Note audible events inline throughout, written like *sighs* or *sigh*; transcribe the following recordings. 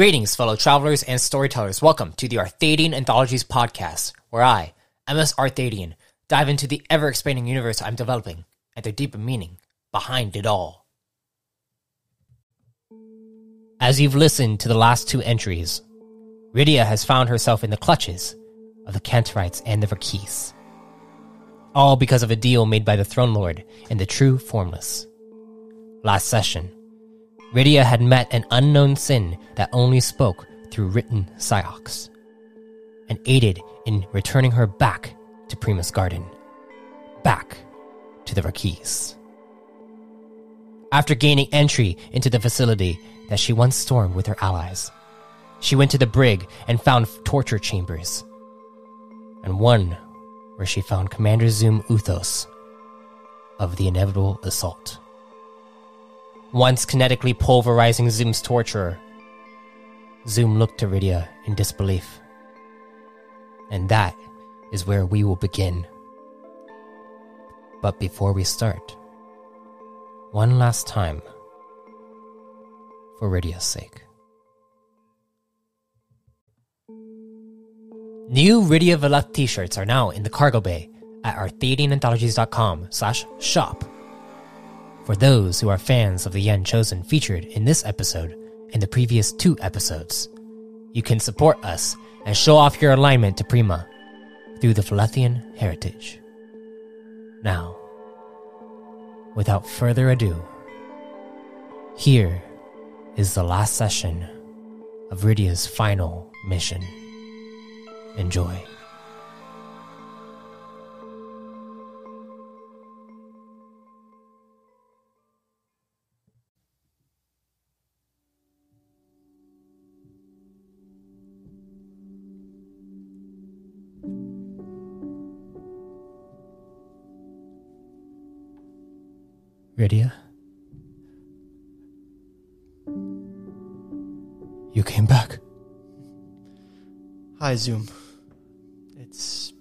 Greetings, fellow travelers and storytellers. Welcome to the Arthadian Anthologies podcast, where I, MS Arthadian, dive into the ever expanding universe I'm developing and the deeper meaning behind it all. As you've listened to the last two entries, Rydia has found herself in the clutches of the Cantorites and the Verkis. All because of a deal made by the Throne Lord and the True Formless. Last session, Rydia had met an unknown sin that only spoke through written Psyox, and aided in returning her back to Prima's Garden, back to the Verkis. After gaining entry into the facility that she once stormed with her allies, she went to the brig and found torture chambers, and one where she found Commander Zoom Uthos of the inevitable assault once kinetically pulverizing Zoom's torturer. Zoom looked to Rydia in disbelief. And that is where we will begin. But before we start, one last time, for Rydia's sake. New Rydia Veleth t-shirts are now in the cargo bay at arthadiananthologies.com slash shop for those who are fans of the Yen Chosen featured in this episode and the previous two episodes. You can support us and show off your alignment to Prima through the Valethian heritage. Now, without further ado, here is the last session of Rydia's final mission. Enjoy. Rydia? You came back. Hi, Zoom. It's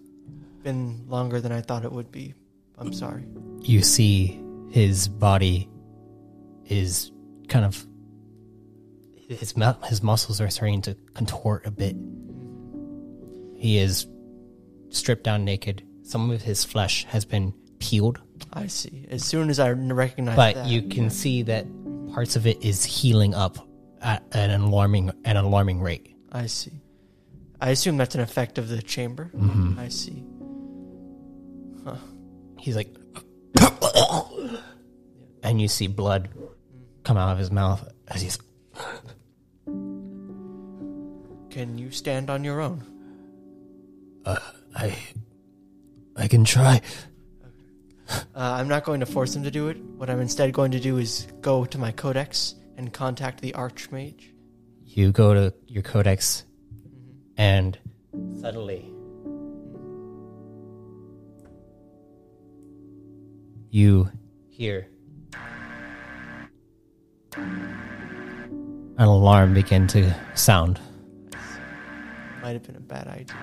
been longer than I thought it would be. I'm sorry. You see his body is kind of his his muscles are starting to contort a bit. He is stripped down naked. Some of his flesh has been peeled, I see. As soon as I recognize but that, you can see that parts of it is healing up at an alarming an alarming rate. I see. I assume that's an effect of the chamber. Mhm. I see. He's like, *coughs* and you see blood come out of his mouth as he's. *coughs* Can you stand on your own? I, I can try. Uh, I'm not going to force him to do it. What I'm instead going to do is go to my codex and contact the archmage. You go to your codex, and suddenly you hear an alarm begin to sound. Might have been a bad idea.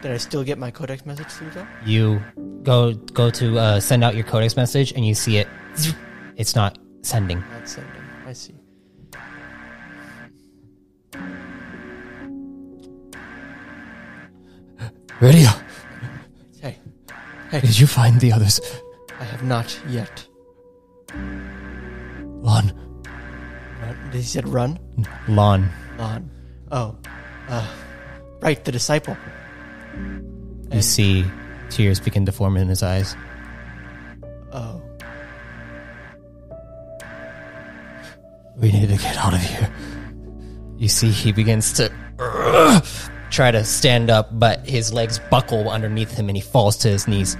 Did I still get my codex message through though? You go go to uh, send out your codex message, and you see it. It's not sending. Not sending. I see. Rydia, Hey, hey, did you find the others? I have not yet. Lon, Run. Did he said run. Lon, On. Oh. Uh, right, the disciple. You And- see tears begin to form in his eyes. Oh. We need to get out of here. You see, he begins to try to stand up, but his legs buckle underneath him and he falls to his knees.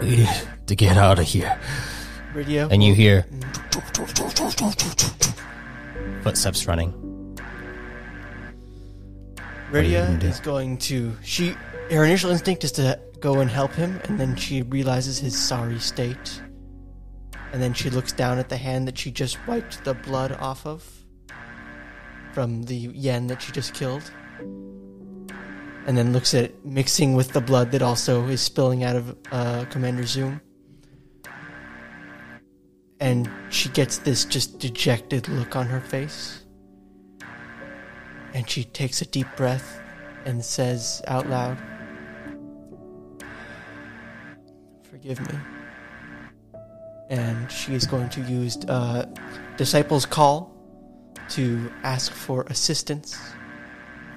we need to get out of here. Rydia. And you hear mm. footsteps running. Rydia is going to. She. Her initial instinct is to go and help him, and then she realizes his sorry state. And then she looks down at the hand that she just wiped the blood off of from the yen that she just killed. And then looks at mixing with the blood that also is spilling out of uh, Commander Zoom. And she gets this just dejected look on her face. And she takes a deep breath and says out loud, Forgive me. And she is going to use uh, Disciples' Call to ask for assistance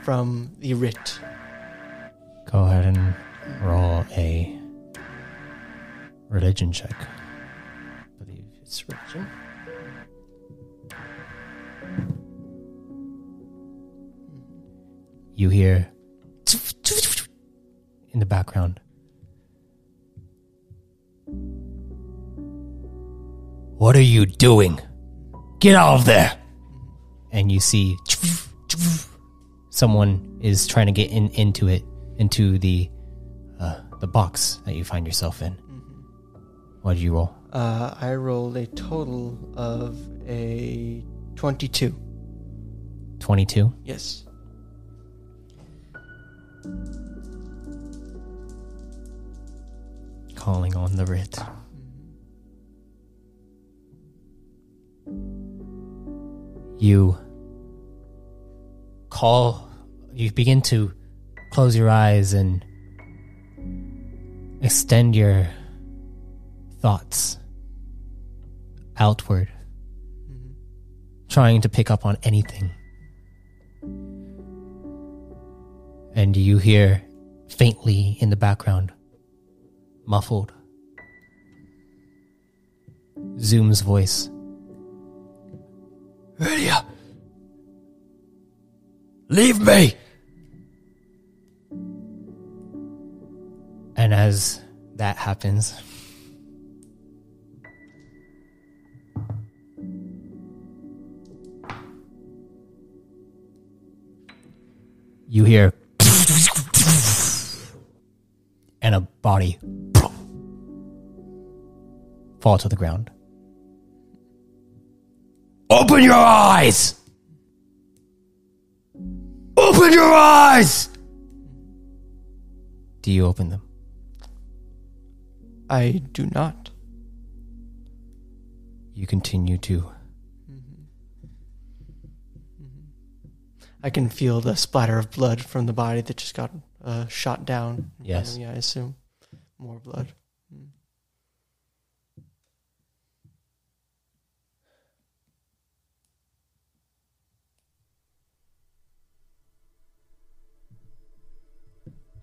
from the Writ. Go ahead and roll a religion check. I believe it's religion. You hear in the background. What are you doing? Get out of there! And you see someone is trying to get in into it into the uh, the box that you find yourself in. What did you roll? Uh, I rolled a total of a 22. Twenty two. Yes. Calling on the writ. You call. You begin to close your eyes and extend your thoughts outward, mm-hmm. trying to pick up on anything. And you hear faintly in the background, muffled, Zoom's voice. Lydia! Leave me! And as that happens, you hear and a body fall to the ground. Open your eyes! Open your eyes! Do you open them? I do not. You continue to. Mm-hmm. Mm-hmm. I can feel the splatter of blood from the body that just got uh, shot down. Yes. Yeah, I assume. More blood.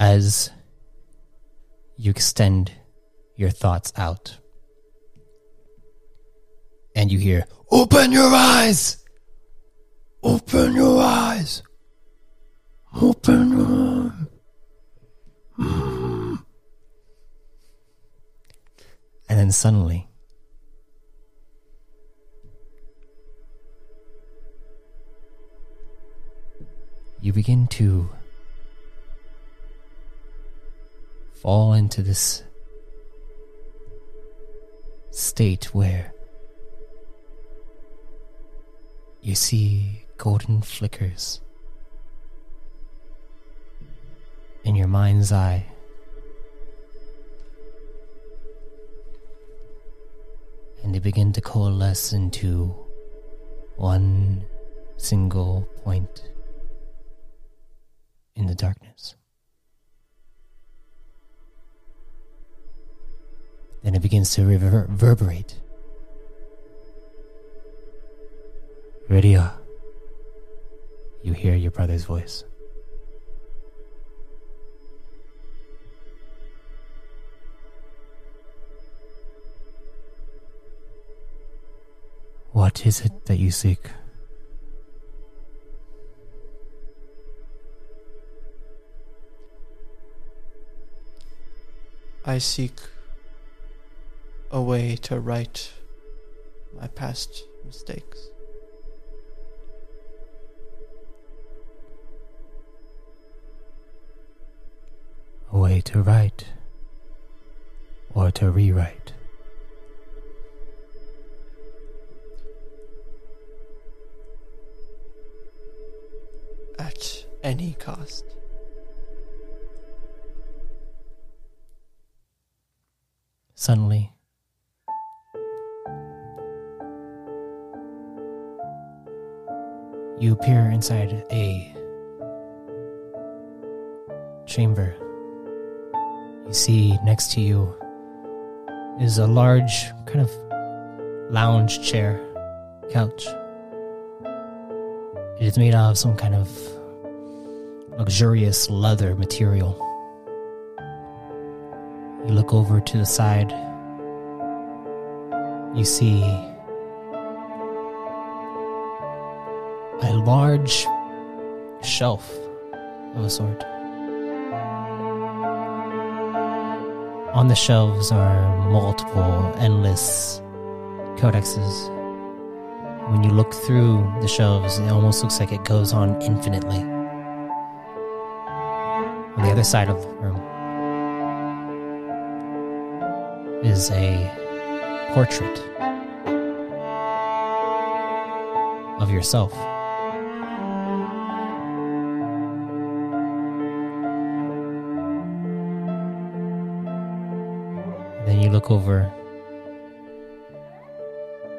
as you extend your thoughts out and you hear open your eyes open your eyes open your eyes And then suddenly you begin to fall into this state where you see golden flickers in your mind's eye. And they begin to coalesce into one single point in the darkness. Then it begins to rever- reverberate. Rydia, you hear your brother's voice. What is it that you seek? I seek a way to right my past mistakes. A way to write or to rewrite. Any cost. Suddenly, you appear inside a chamber. You see next to you is a large kind of lounge chair, couch. It is made out of some kind of luxurious leather material. You look over to the side. You see a large shelf of a sort. On the shelves are multiple, endless codexes. When you look through the shelves, it almost looks like it goes on infinitely. On the other side of the room is a portrait of yourself. Then you look over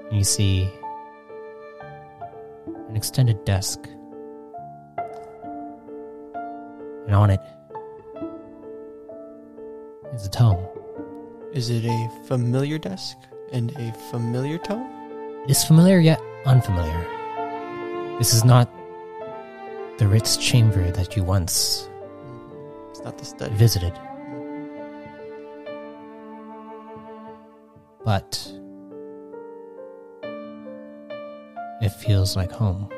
and you see an extended desk. And on it is a tome. Is it a familiar desk and a familiar tone? It is familiar yet unfamiliar. This is not the Writ's chamber that you once It's not the study. visited. But it feels like home.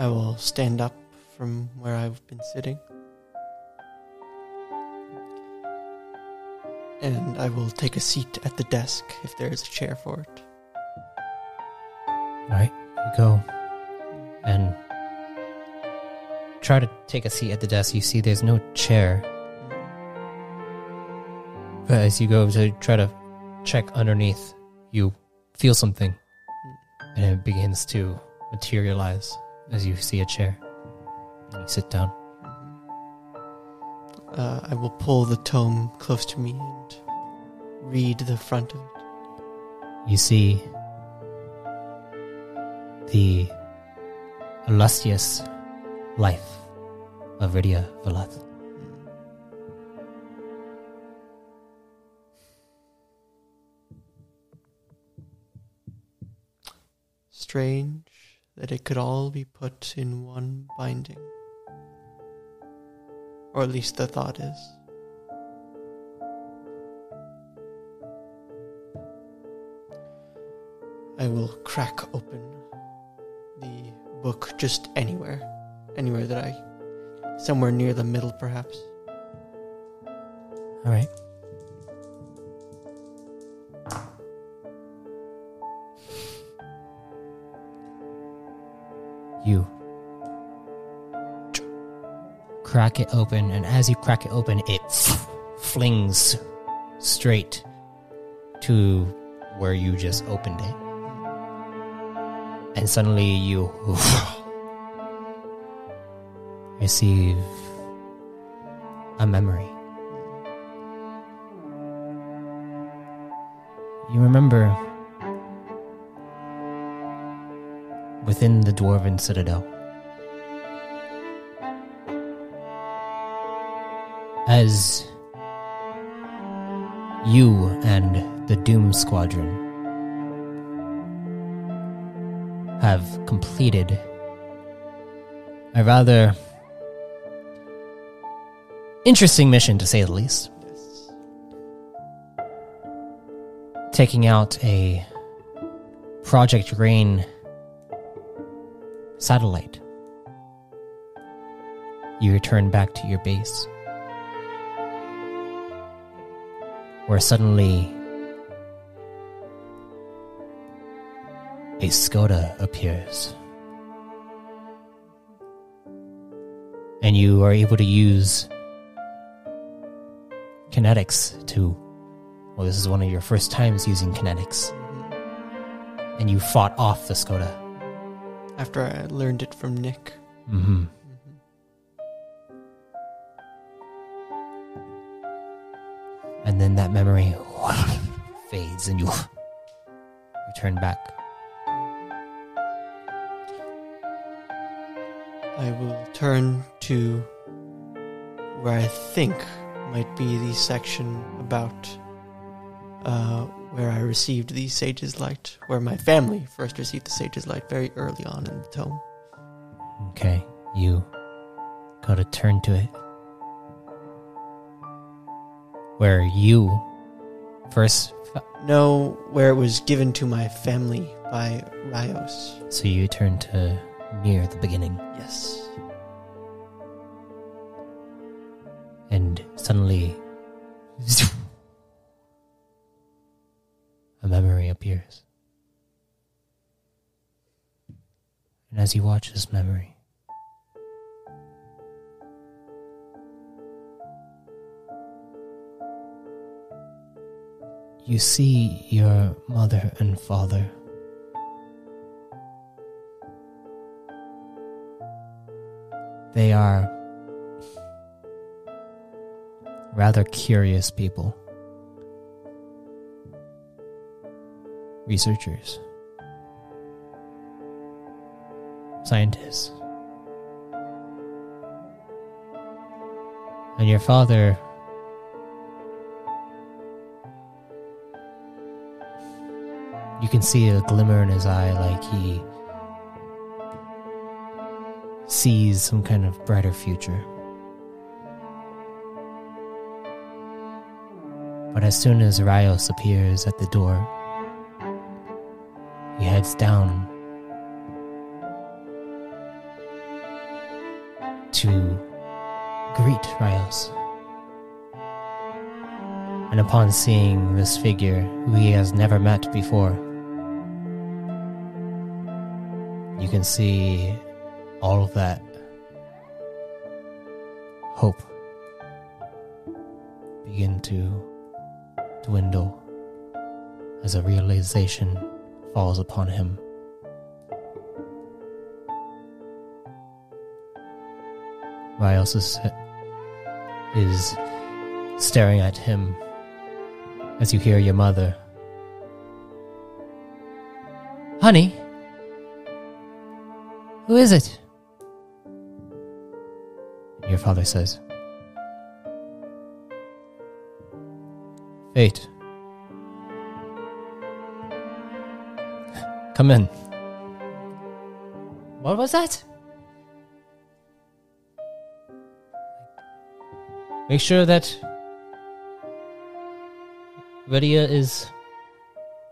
I will stand up from where I've been sitting. And I will take a seat at the desk if there is a chair for it. All right, You go and try to take a seat at the desk. You see there's no chair. But as you go to try to check underneath, you feel something. And it begins to materialize as you see a chair. And you sit down. Uh, I will pull the tome close to me and read the front of it. You see the illustrious life of Rydia Veleth. Strange that it could all be put in one binding. Or at least the thought is. I will crack open the book just anywhere. Anywhere that I. Somewhere near the middle, perhaps. All right. Crack it open, and as you crack it open, it flings straight to where you just opened it. And suddenly you *sighs* receive a memory. You remember within the dwarven citadel as you and the Doom Squadron have completed a rather interesting mission to say the least. Taking out a Project Rain satellite. You return back to your base. Where suddenly a Skoda appears. And you are able to use kinetics to. Well, this is one of your first times using kinetics. And you fought off the Skoda. After I learned it from Nick. Mm-hmm. And then that memory fades and you return back. I will turn to where I think might be the section about uh, where I received the Sage's Light, where my family first received the Sage's Light very early on in the tome. Okay, you gotta turn to it. Where you first, No, where it was given to my family by Rios. so you turn to near the beginning, Yes. and suddenly a memory appears. And as you watch this memory, you see your mother and father. They are rather curious people. Researchers. Scientists. And your father can see a glimmer in his eye like he sees some kind of brighter future. But as soon as Rios appears at the door, he heads down to greet Rios. And upon seeing this figure, who he has never met before, can see all of that hope begin to dwindle as a realization falls upon him. Rios is, is staring at him as you hear your mother. Honey? Who is it? Your father says, Fate. Come in. What was that? Make sure that Rydia is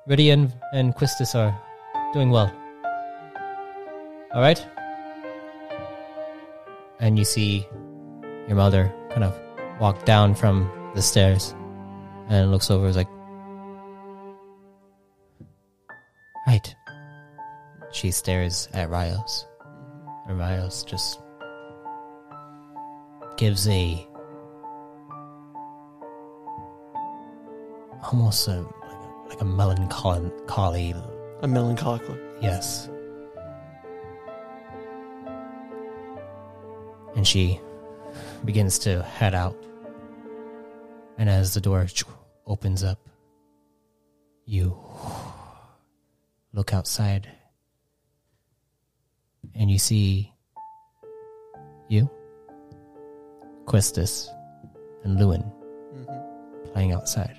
Rydia and, and Quistis are doing well. Alright? And you see your mother kind of walk down from the stairs and looks over is like Right. She stares at Rios. And Rios just gives a almost a like a, like a melancholy A melancholic look. Yes. And she begins to head out. And as the door opens up, you look outside and you see you, Questus, and Lewin Mm-hmm. playing outside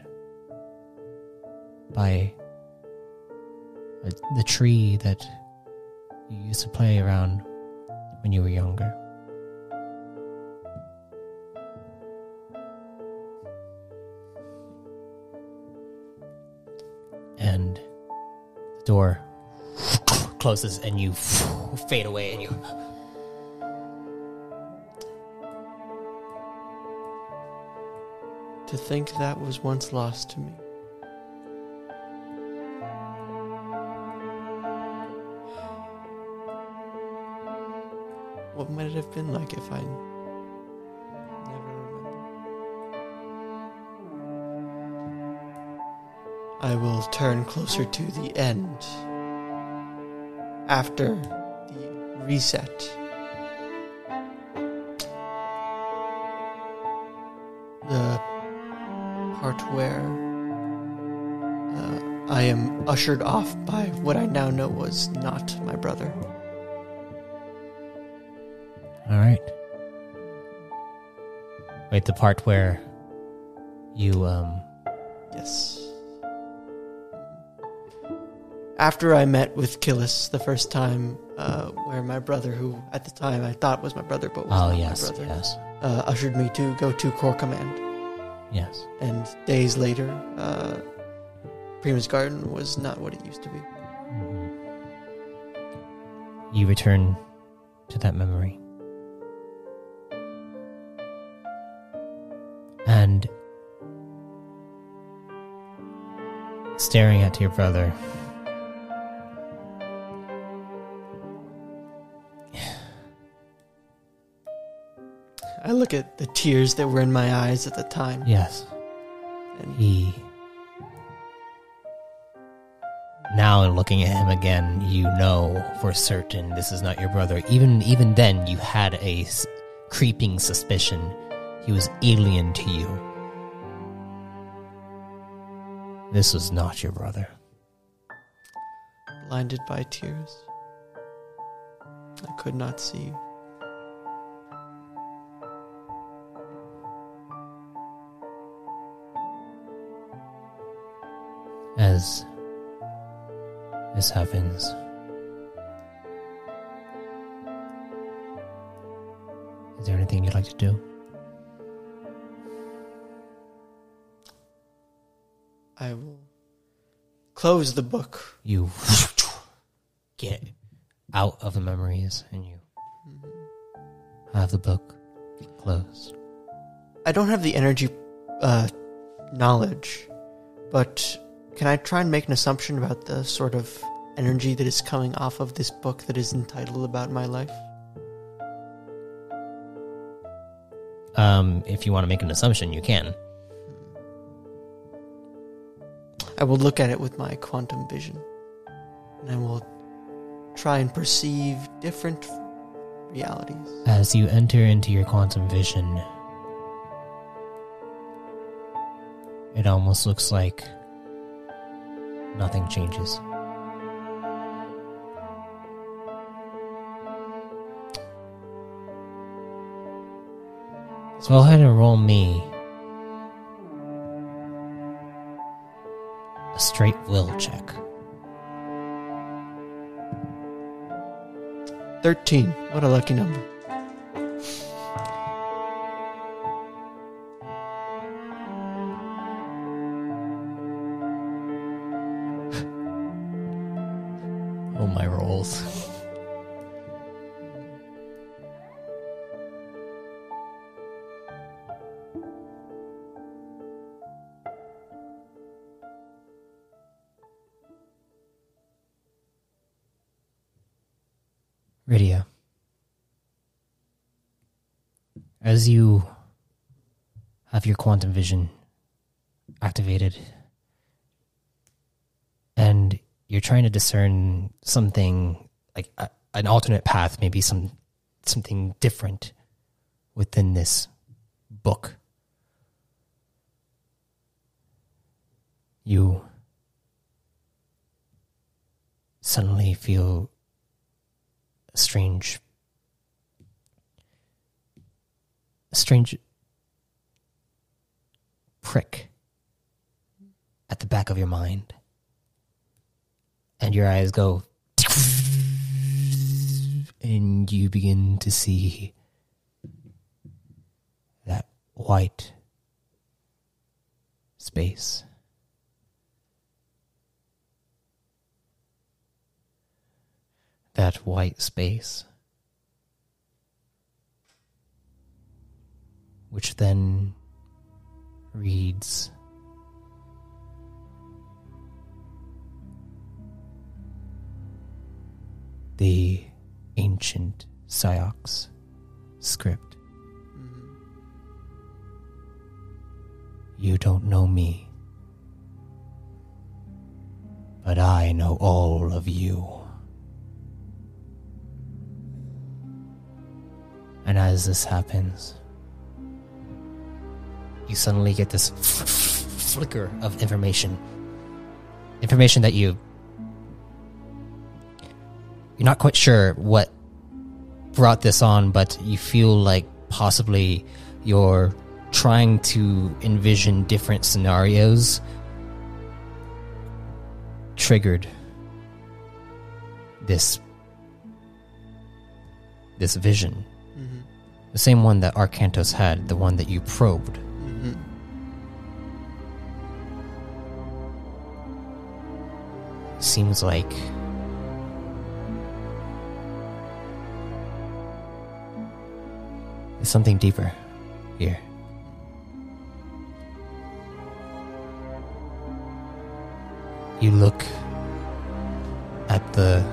by a, the tree that you used to play around when you were younger. door closes and you fade away and you to think that was once lost to me. What might it have been like if i will turn closer to the end after the reset. The part where uh, I am ushered off by what I now know was not my brother. All right. Wait, the part where you um Yes. After I met with Killis the first time, uh, where my brother, who at the time I thought was my brother but was Oh not yes, my brother, yes. uh, ushered me to go to Corps Command. Yes. And days later, uh, Prima's Garden was not what it used to be. Mhm. You return to that memory. And staring at your brother. I look at the tears that were in my eyes at the time, Yes. and He. Now, in looking at him again, you know for certain this is not your brother. Even even then, you had a s- creeping suspicion he was alien to you. This was not your brother. blinded by tears, I could not see. As this happens, is there anything you'd like to do? I will close the book. you *laughs* get out of the memories and you have the book closed. I don't have the energy uh, knowledge, but can I try and make an assumption about the sort of energy that is coming off of this book that is entitled About My Life? Um, if you want to make an assumption, you can. I will look at it with my quantum vision, and I will try and perceive different realities. As you enter into your quantum vision, it almost looks like nothing changes. So go ahead and roll me a straight will check. 13. What a lucky number. Rydia. As you have your quantum vision activated and you're trying to discern something like a, an alternate path, maybe some something different within this book. You suddenly feel strange strange prick at the back of your mind. And your eyes go and you begin to see that white space that white space which then reads the ancient Psyox script. Mhm. You don't know me. But I know all of you. And as this happens, you suddenly get this flicker of information. Information that you. You're not quite sure what brought this on, but you feel like possibly you're trying to envision different scenarios triggered this this vision. The same one that arcantos had the one that you probed Mhm. seems like there's something deeper here. You look at the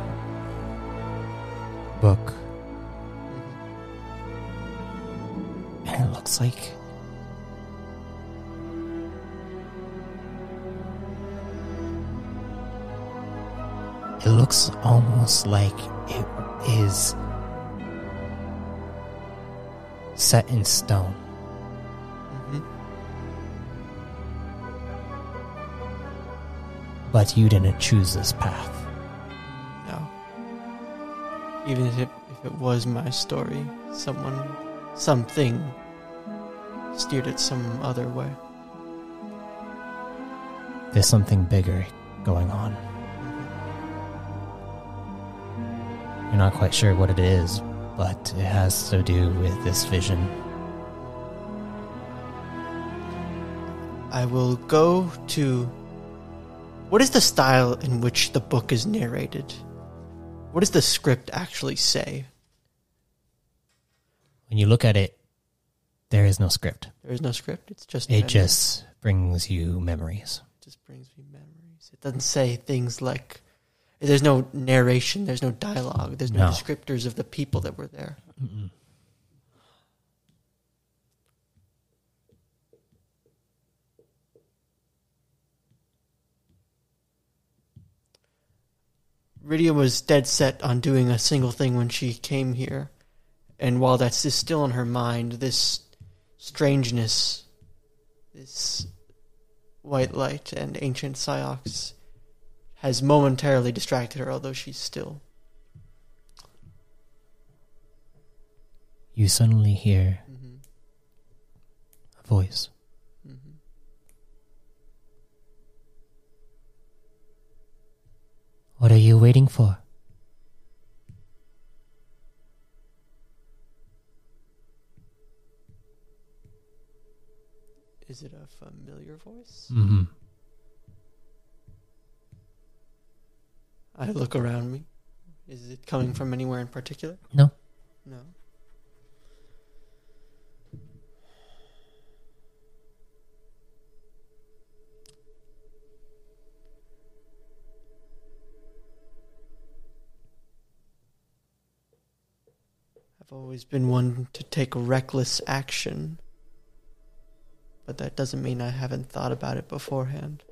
almost like it is set in stone. But you didn't choose this path. No. Even if it, if it was my story, someone, something steered it some other way. There's something bigger going on. You're not quite sure what it is, but it has to do with this vision. I will go to. What is the style in which the book is narrated? What does the script actually say? When you look at it, there is no script. There is no script. It's just It just brings you memories. It just brings me memories. It doesn't say things like there's no narration, there's no dialogue, there's no, No. descriptors of the people that were there. Mm-mm. Rydia was dead set on doing a single thing when she came here. And while that's still in her mind, this strangeness, this white light and ancient Psyox has momentarily distracted her, although she's still. You suddenly hear Mhm, a voice. mhm. What are you waiting for? Is it a familiar voice? Mm-hmm. I look around me. Is it coming from anywhere in particular? No. No. I've always been one to take reckless action, but that doesn't mean I haven't thought about it beforehand.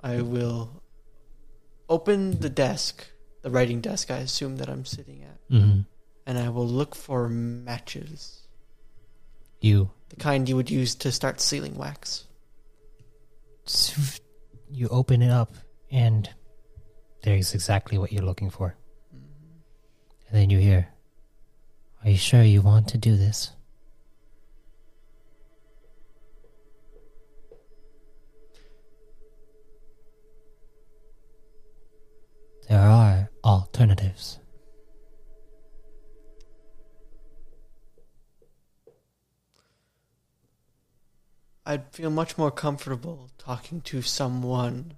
I will open the desk, the writing desk I assume that I'm sitting at, Mm-hmm. and I will look for matches. You The kind you would use to start sealing wax. you open it up, and there's exactly what you're looking for. And then you hear, "Are you sure you want to do this?" There are alternatives. I'd feel much more comfortable talking to someone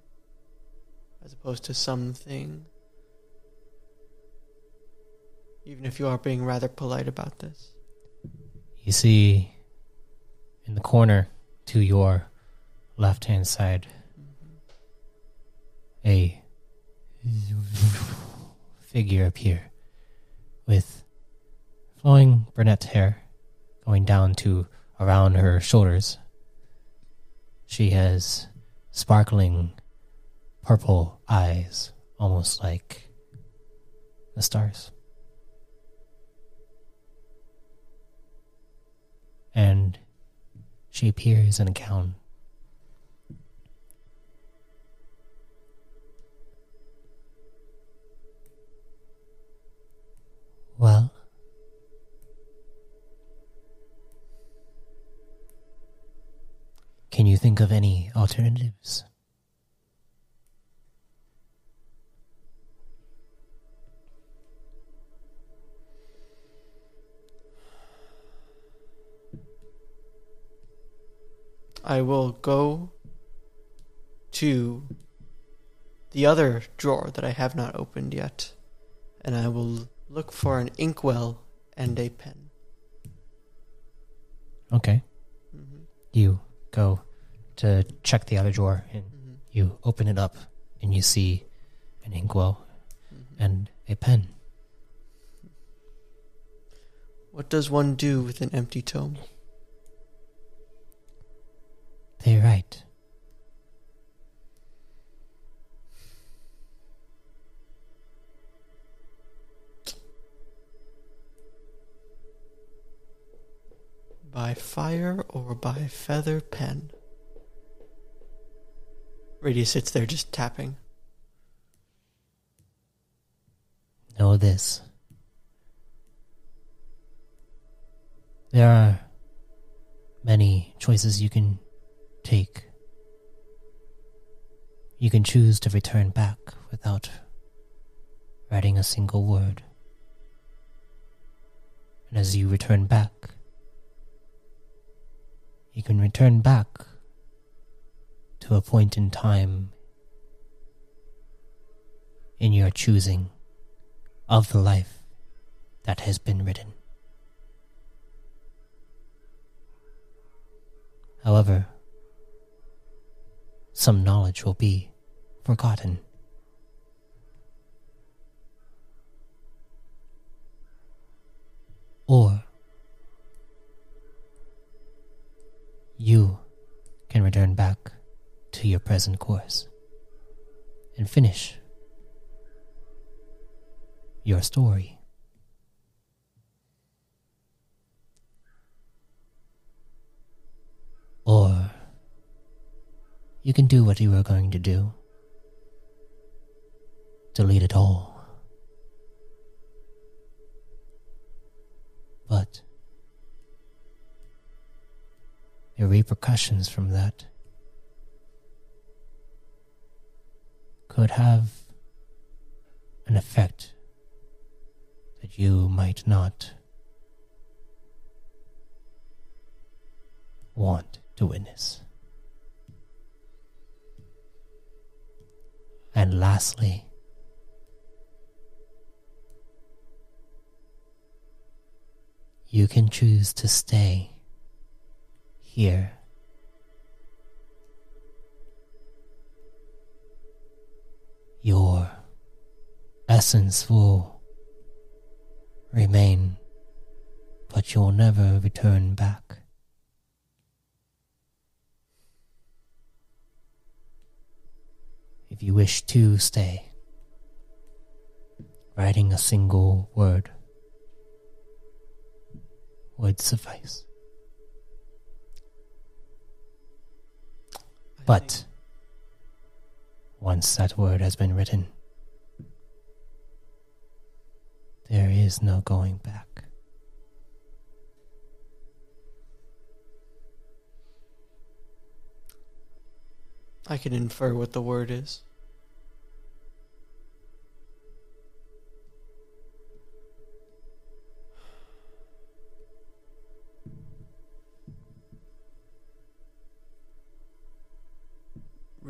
as opposed to something. even if you are being rather polite about this. You see in the corner to your left hand side mm-hmm. a figure appear with flowing brunette hair going down to around her shoulders. She has sparkling purple eyes, almost like the stars. And she appears in a gown. Well, can you think of any alternatives? I will go to the other drawer that I have not opened yet, and I will look for an inkwell and a pen. Okay. Mm-hmm. You go to check the other drawer and Mm-hmm. you open it up and you see an inkwell Mm-hmm. and a pen. What does one do with an empty tome? They write. By fire or by feather pen? Radius sits there just tapping. Know this. There are many choices you can take. You can choose to return back without writing a single word. And as you return back, you can return back to a point in time in your choosing of the life that has been written. However, some knowledge will be forgotten. Or you can return back to your present course and finish your story. Or you can do what you were going to do. Delete it all. Repercussions from that could have an effect that you might not want to witness. And lastly, you can choose to stay here. Your essence will remain, but you'll never return back. If you wish to stay, writing a single word would suffice. But once that word has been written, there is no going back. I can infer what the word is.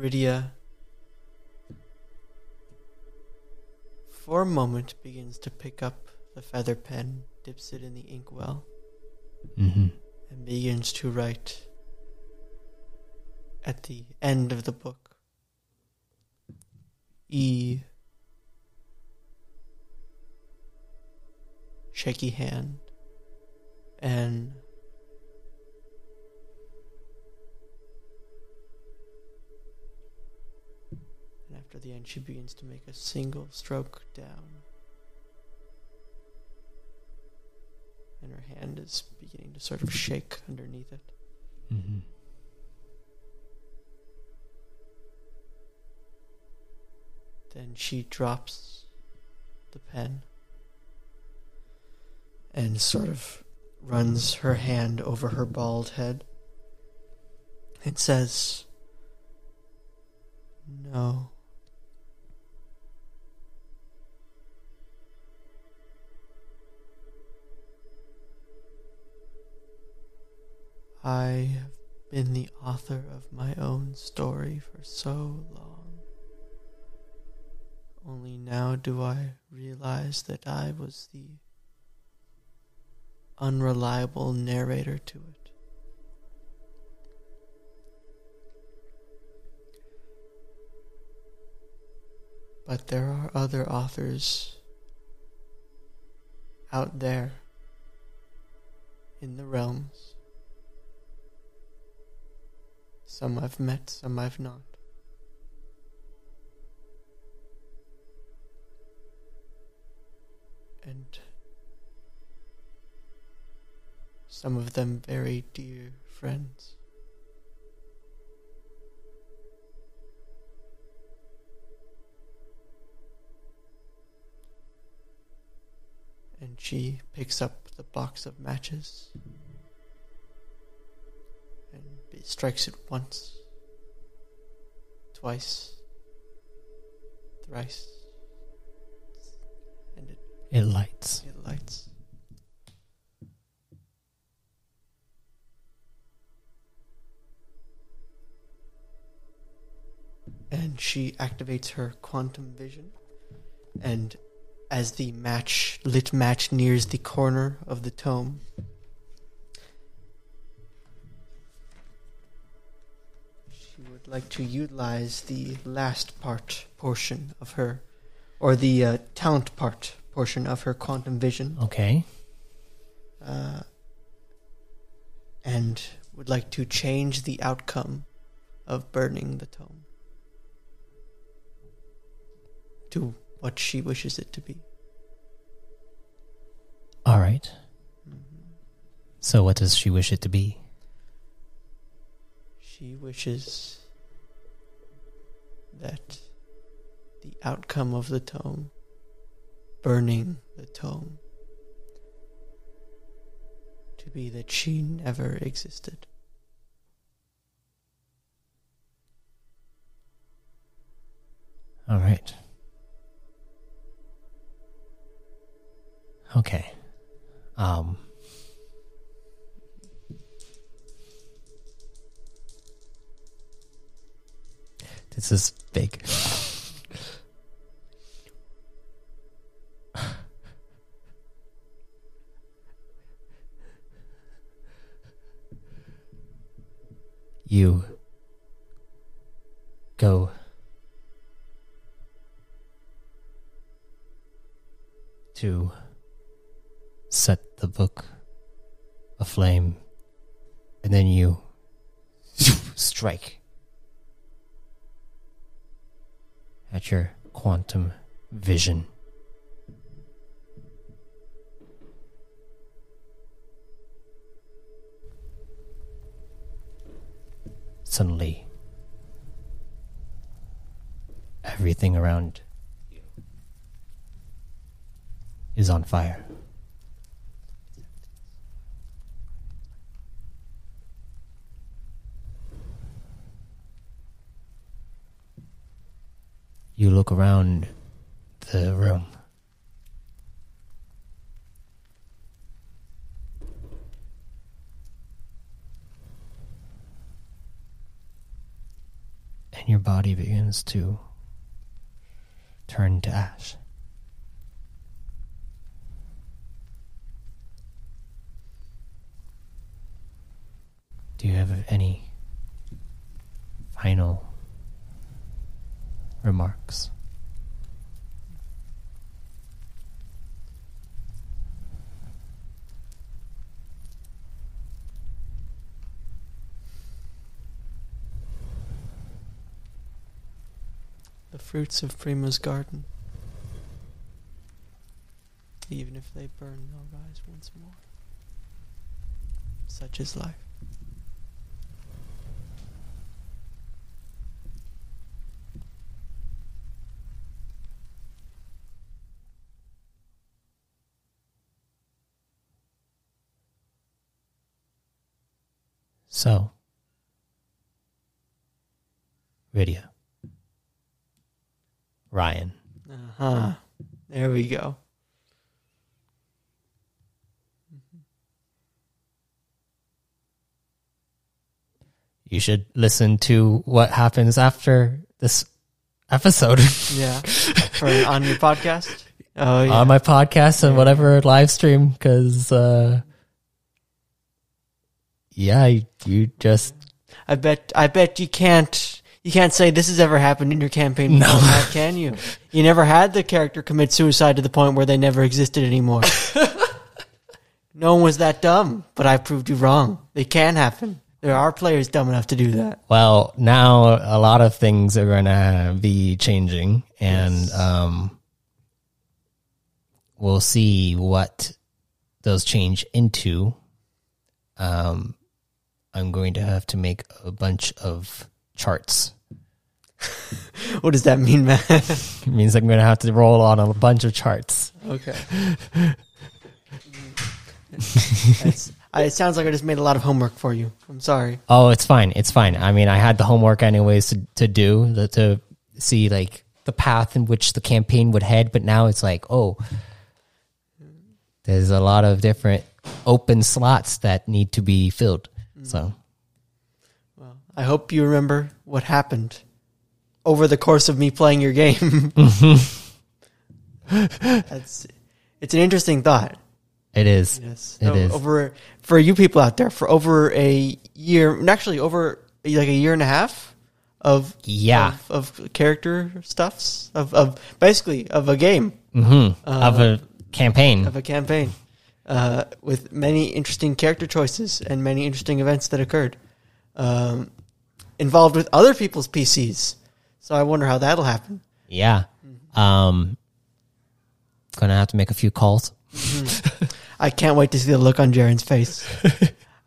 Rydia, for a moment, begins to pick up the feather pen, dips it in the inkwell, Mm-hmm. and begins to write at the end of the book. E. Shaky hand. N. after the end, she begins to make a single stroke down. And her hand is beginning to sort of shake underneath it. Mm-hmm. Then she drops the pen and sort of runs her hand over her bald head and says, No. I have been the author of my own story for so long. Only now do I realize that I was the unreliable narrator to it. But there are other authors out there in the realms. Some I've met, some I've not. And some of them very dear friends. And she picks up the box of matches it strikes it once, twice, thrice, and it, It lights. it lights. And she activates her quantum vision, and as the match lit match nears the corner of the tome, like to utilize the last part portion of her, or the uh, talent part portion of her quantum vision, Okay. uh, and would like to change the outcome of burning the tome to what she wishes it to be. All right. Mhm. So, what does she wish it to be? She wishes that the outcome of the tome, burning the tome, to be that she never existed. All right. Okay. Um. This is fake. you go to set the book aflame, and then you *laughs* strike at your quantum vision. Suddenly, everything around you is on fire. You look around the room. And your body begins to turn to ash. Do you have any final remarks? The fruits of Prima's garden. Even if they burn, they'll rise once more. Such is life. So, Rydia, Ryan, Uh huh. There we go. you should listen to what happens after this episode *laughs* Yeah. For, on your podcast? Oh, yeah. on my podcast and whatever live stream because, uh, yeah, you, you just I bet I bet you can't you can't say this has ever happened in your campaign No. before, can you? *laughs* You never had the character commit suicide to the point where they never existed anymore. *laughs* no one was that dumb, but I proved you wrong. They can happen. There are players dumb enough to do that. Well, now a lot of things are going to be changing, and um, we'll see what those change into. Um, I'm going to have to make a bunch of charts. *laughs* What does that mean, man? *laughs* It means I'm going to have to roll on a bunch of charts. okay. *laughs* I, it sounds like I just made a lot of homework for you. I'm sorry. Oh, it's fine. It's fine. I mean, I had the homework anyways to, to do the, to see like the path in which the campaign would head, but now it's like, oh, there's a lot of different open slots that need to be filled. So, I hope you remember what happened over the course of me playing your game. *laughs* That's it's an interesting thought. it is. Yes, It is. over for you people out there for over a year, actually over like a year and a half of Yeah. of, of character stuffs of of basically of a game hmm of a campaign. of a campaign uh, with many interesting character choices and many interesting events that occurred um, involved with other people's PCs. So I wonder how that'll happen. yeah. Um, gonna have to make a few calls. *laughs* I can't wait to see the look on Jaren's face.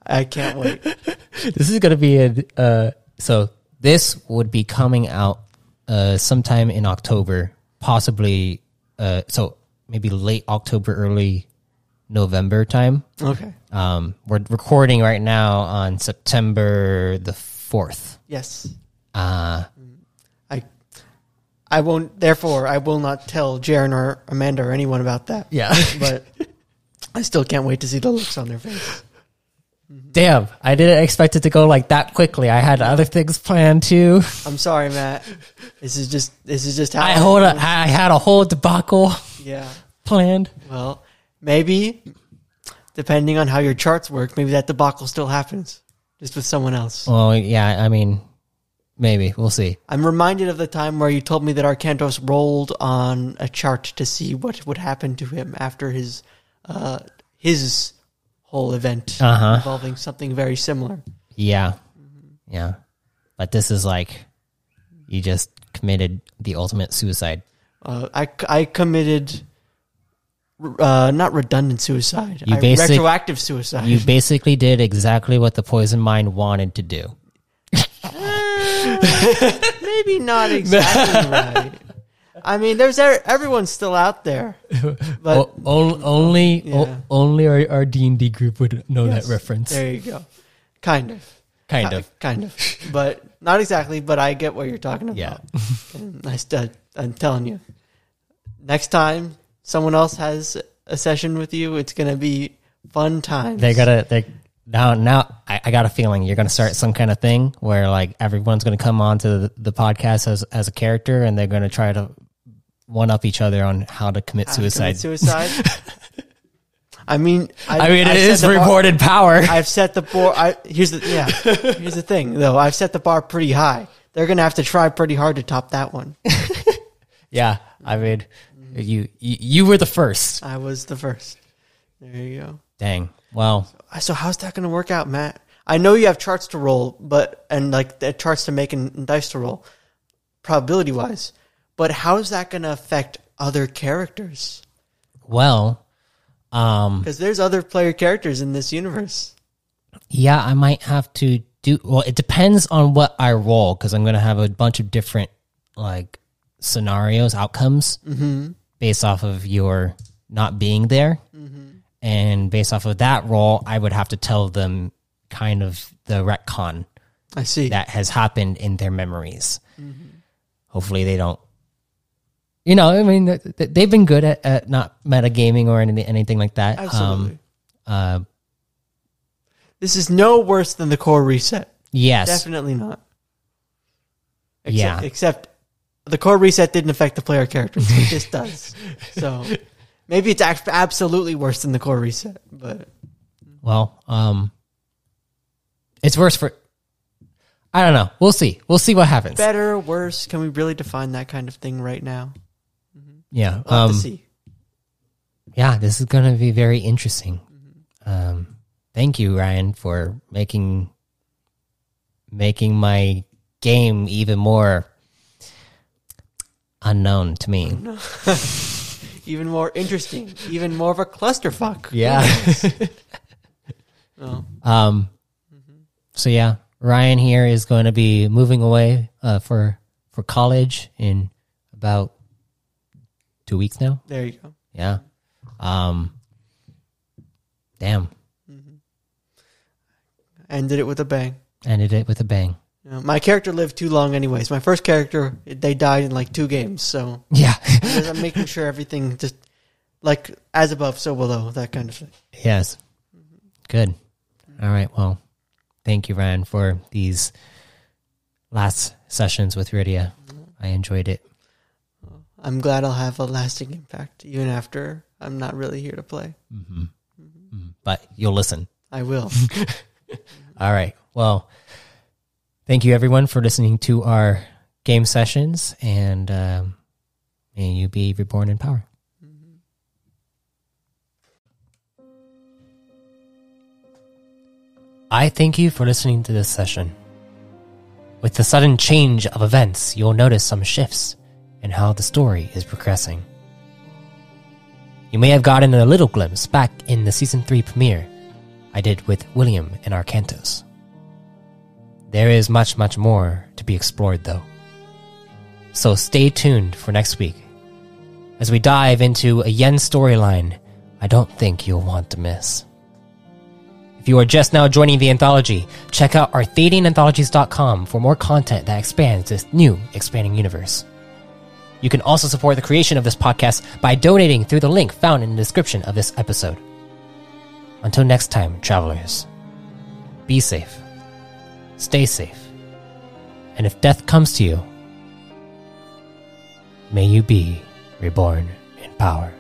I can't wait. *laughs* this is gonna be a uh so this would be coming out uh sometime in october possibly uh so maybe late october early november time Okay. um we're recording right now on september the 4th Yes. uh I I won't therefore I will not tell Jaren or Amanda or anyone about that. yeah *laughs* But I still can't wait to see the looks on their face. *laughs* damn i didn't expect it to go like that quickly i had other things planned too *laughs* I'm sorry, Matt. This is just this is just how i hold a, i had a whole debacle Yeah. planned Well, maybe depending on how your charts work, maybe that debacle still happens. Just with someone else. well yeah i mean maybe we'll see I'm reminded of the time where you told me that Arcantos rolled on a chart to see what would happen to him after his uh, his whole event Uh-huh. involving something very similar. Yeah. Yeah. But this is like you just committed the ultimate suicide. Uh, I, I committed uh, not redundant suicide, You I, basic- retroactive suicide. You basically did exactly what the poison mind wanted to do. Uh, maybe not exactly *laughs* right. I mean, there's e- everyone's still out there, but O- only o- only our, our D&D group would know Yes, that reference. There you go. Kind of. Kind Ki- of. Kind of. But not exactly, but I get what you're talking about. Yeah. And I I'm telling you. Next time someone else has a session with you, it's going to be fun times. They gotta they now now I, I got a feeling you're gonna start some kind of thing where like everyone's gonna come onto the, the podcast as as a character and they're gonna try to one up each other on how to commit to commit suicide. Suicide. *laughs* I mean, I mean, it is reported power. I've set the bar. I, here's the yeah. *laughs* Here's the thing, though. I've set the bar pretty high. They're gonna have to try pretty hard to top that one. *laughs* yeah, I mean, you, you you were the first. I was the first. There you go. Dang. Well, So how's that gonna work out, Matt? I know you have charts to roll, but and like the charts to make and, dice to roll, probability wise. But how's that gonna affect other characters? well, um, Because there's other player characters in this universe. yeah, I might have to do. Well, it depends on what I roll because I'm gonna have a bunch of different like scenarios, outcomes based off of your not being there, and based off of that role, I would have to tell them kind of the retcon I see. that has happened in their memories. Hopefully, they don't. You know, I mean, th- th- they've been good at, at not metagaming or anything, anything like that. Absolutely. Um, uh, this is no worse than the core reset. yes. Definitely not. Except, Yeah. Except the core reset didn't affect the player characters. It just does. So maybe it's act- absolutely worse than the core reset. But Well, um, it's worse for. I don't know. We'll see. We'll see what happens. better, worse? Can we really define that kind of thing right now? Yeah. We'll have Um, to see. yeah. This is going to be very interesting. Um, thank you, Ryan, for making making my game even more unknown to me. *laughs* Even more interesting. Even more of a clusterfuck. Yeah. Oh. *laughs* Um. So yeah, Ryan here is going to be moving away uh, for for college in about two weeks now. There you go. Yeah. Um. Damn. Mm-hmm. Ended it with a bang. Ended it with a bang. You know, my character lived too long, anyways. My first character, they died in like two games. So Yeah. I'm making sure everything just like as above, so below, that kind of thing. yes. Good. All right. Well, thank you, Ryan, for these last sessions with Rydia. I enjoyed it. I'm glad I'll have a lasting impact, even after I'm not really here to play. Mm-hmm. Mm-hmm. But you'll listen. I will. *laughs* All right. Well, thank you everyone for listening to our game sessions, and um, may you be reborn in power. I thank you for listening to this session. With the sudden change of events, you'll notice some shifts in how the story is progressing. You may have gotten a little glimpse back in the season 3 premiere I did with William and Arcantos. There is much, much more to be explored, though. So stay tuned for next week as we dive into a Yen storyline I don't think you'll want to miss. If you are just now joining the anthology, check out arthadiananthologies.com for more content that expands this new expanding universe. You can also support the creation of this podcast by donating through the link found in the description of this episode. Until next time, travelers, be safe, stay safe, and if death comes to you, may you be reborn in power.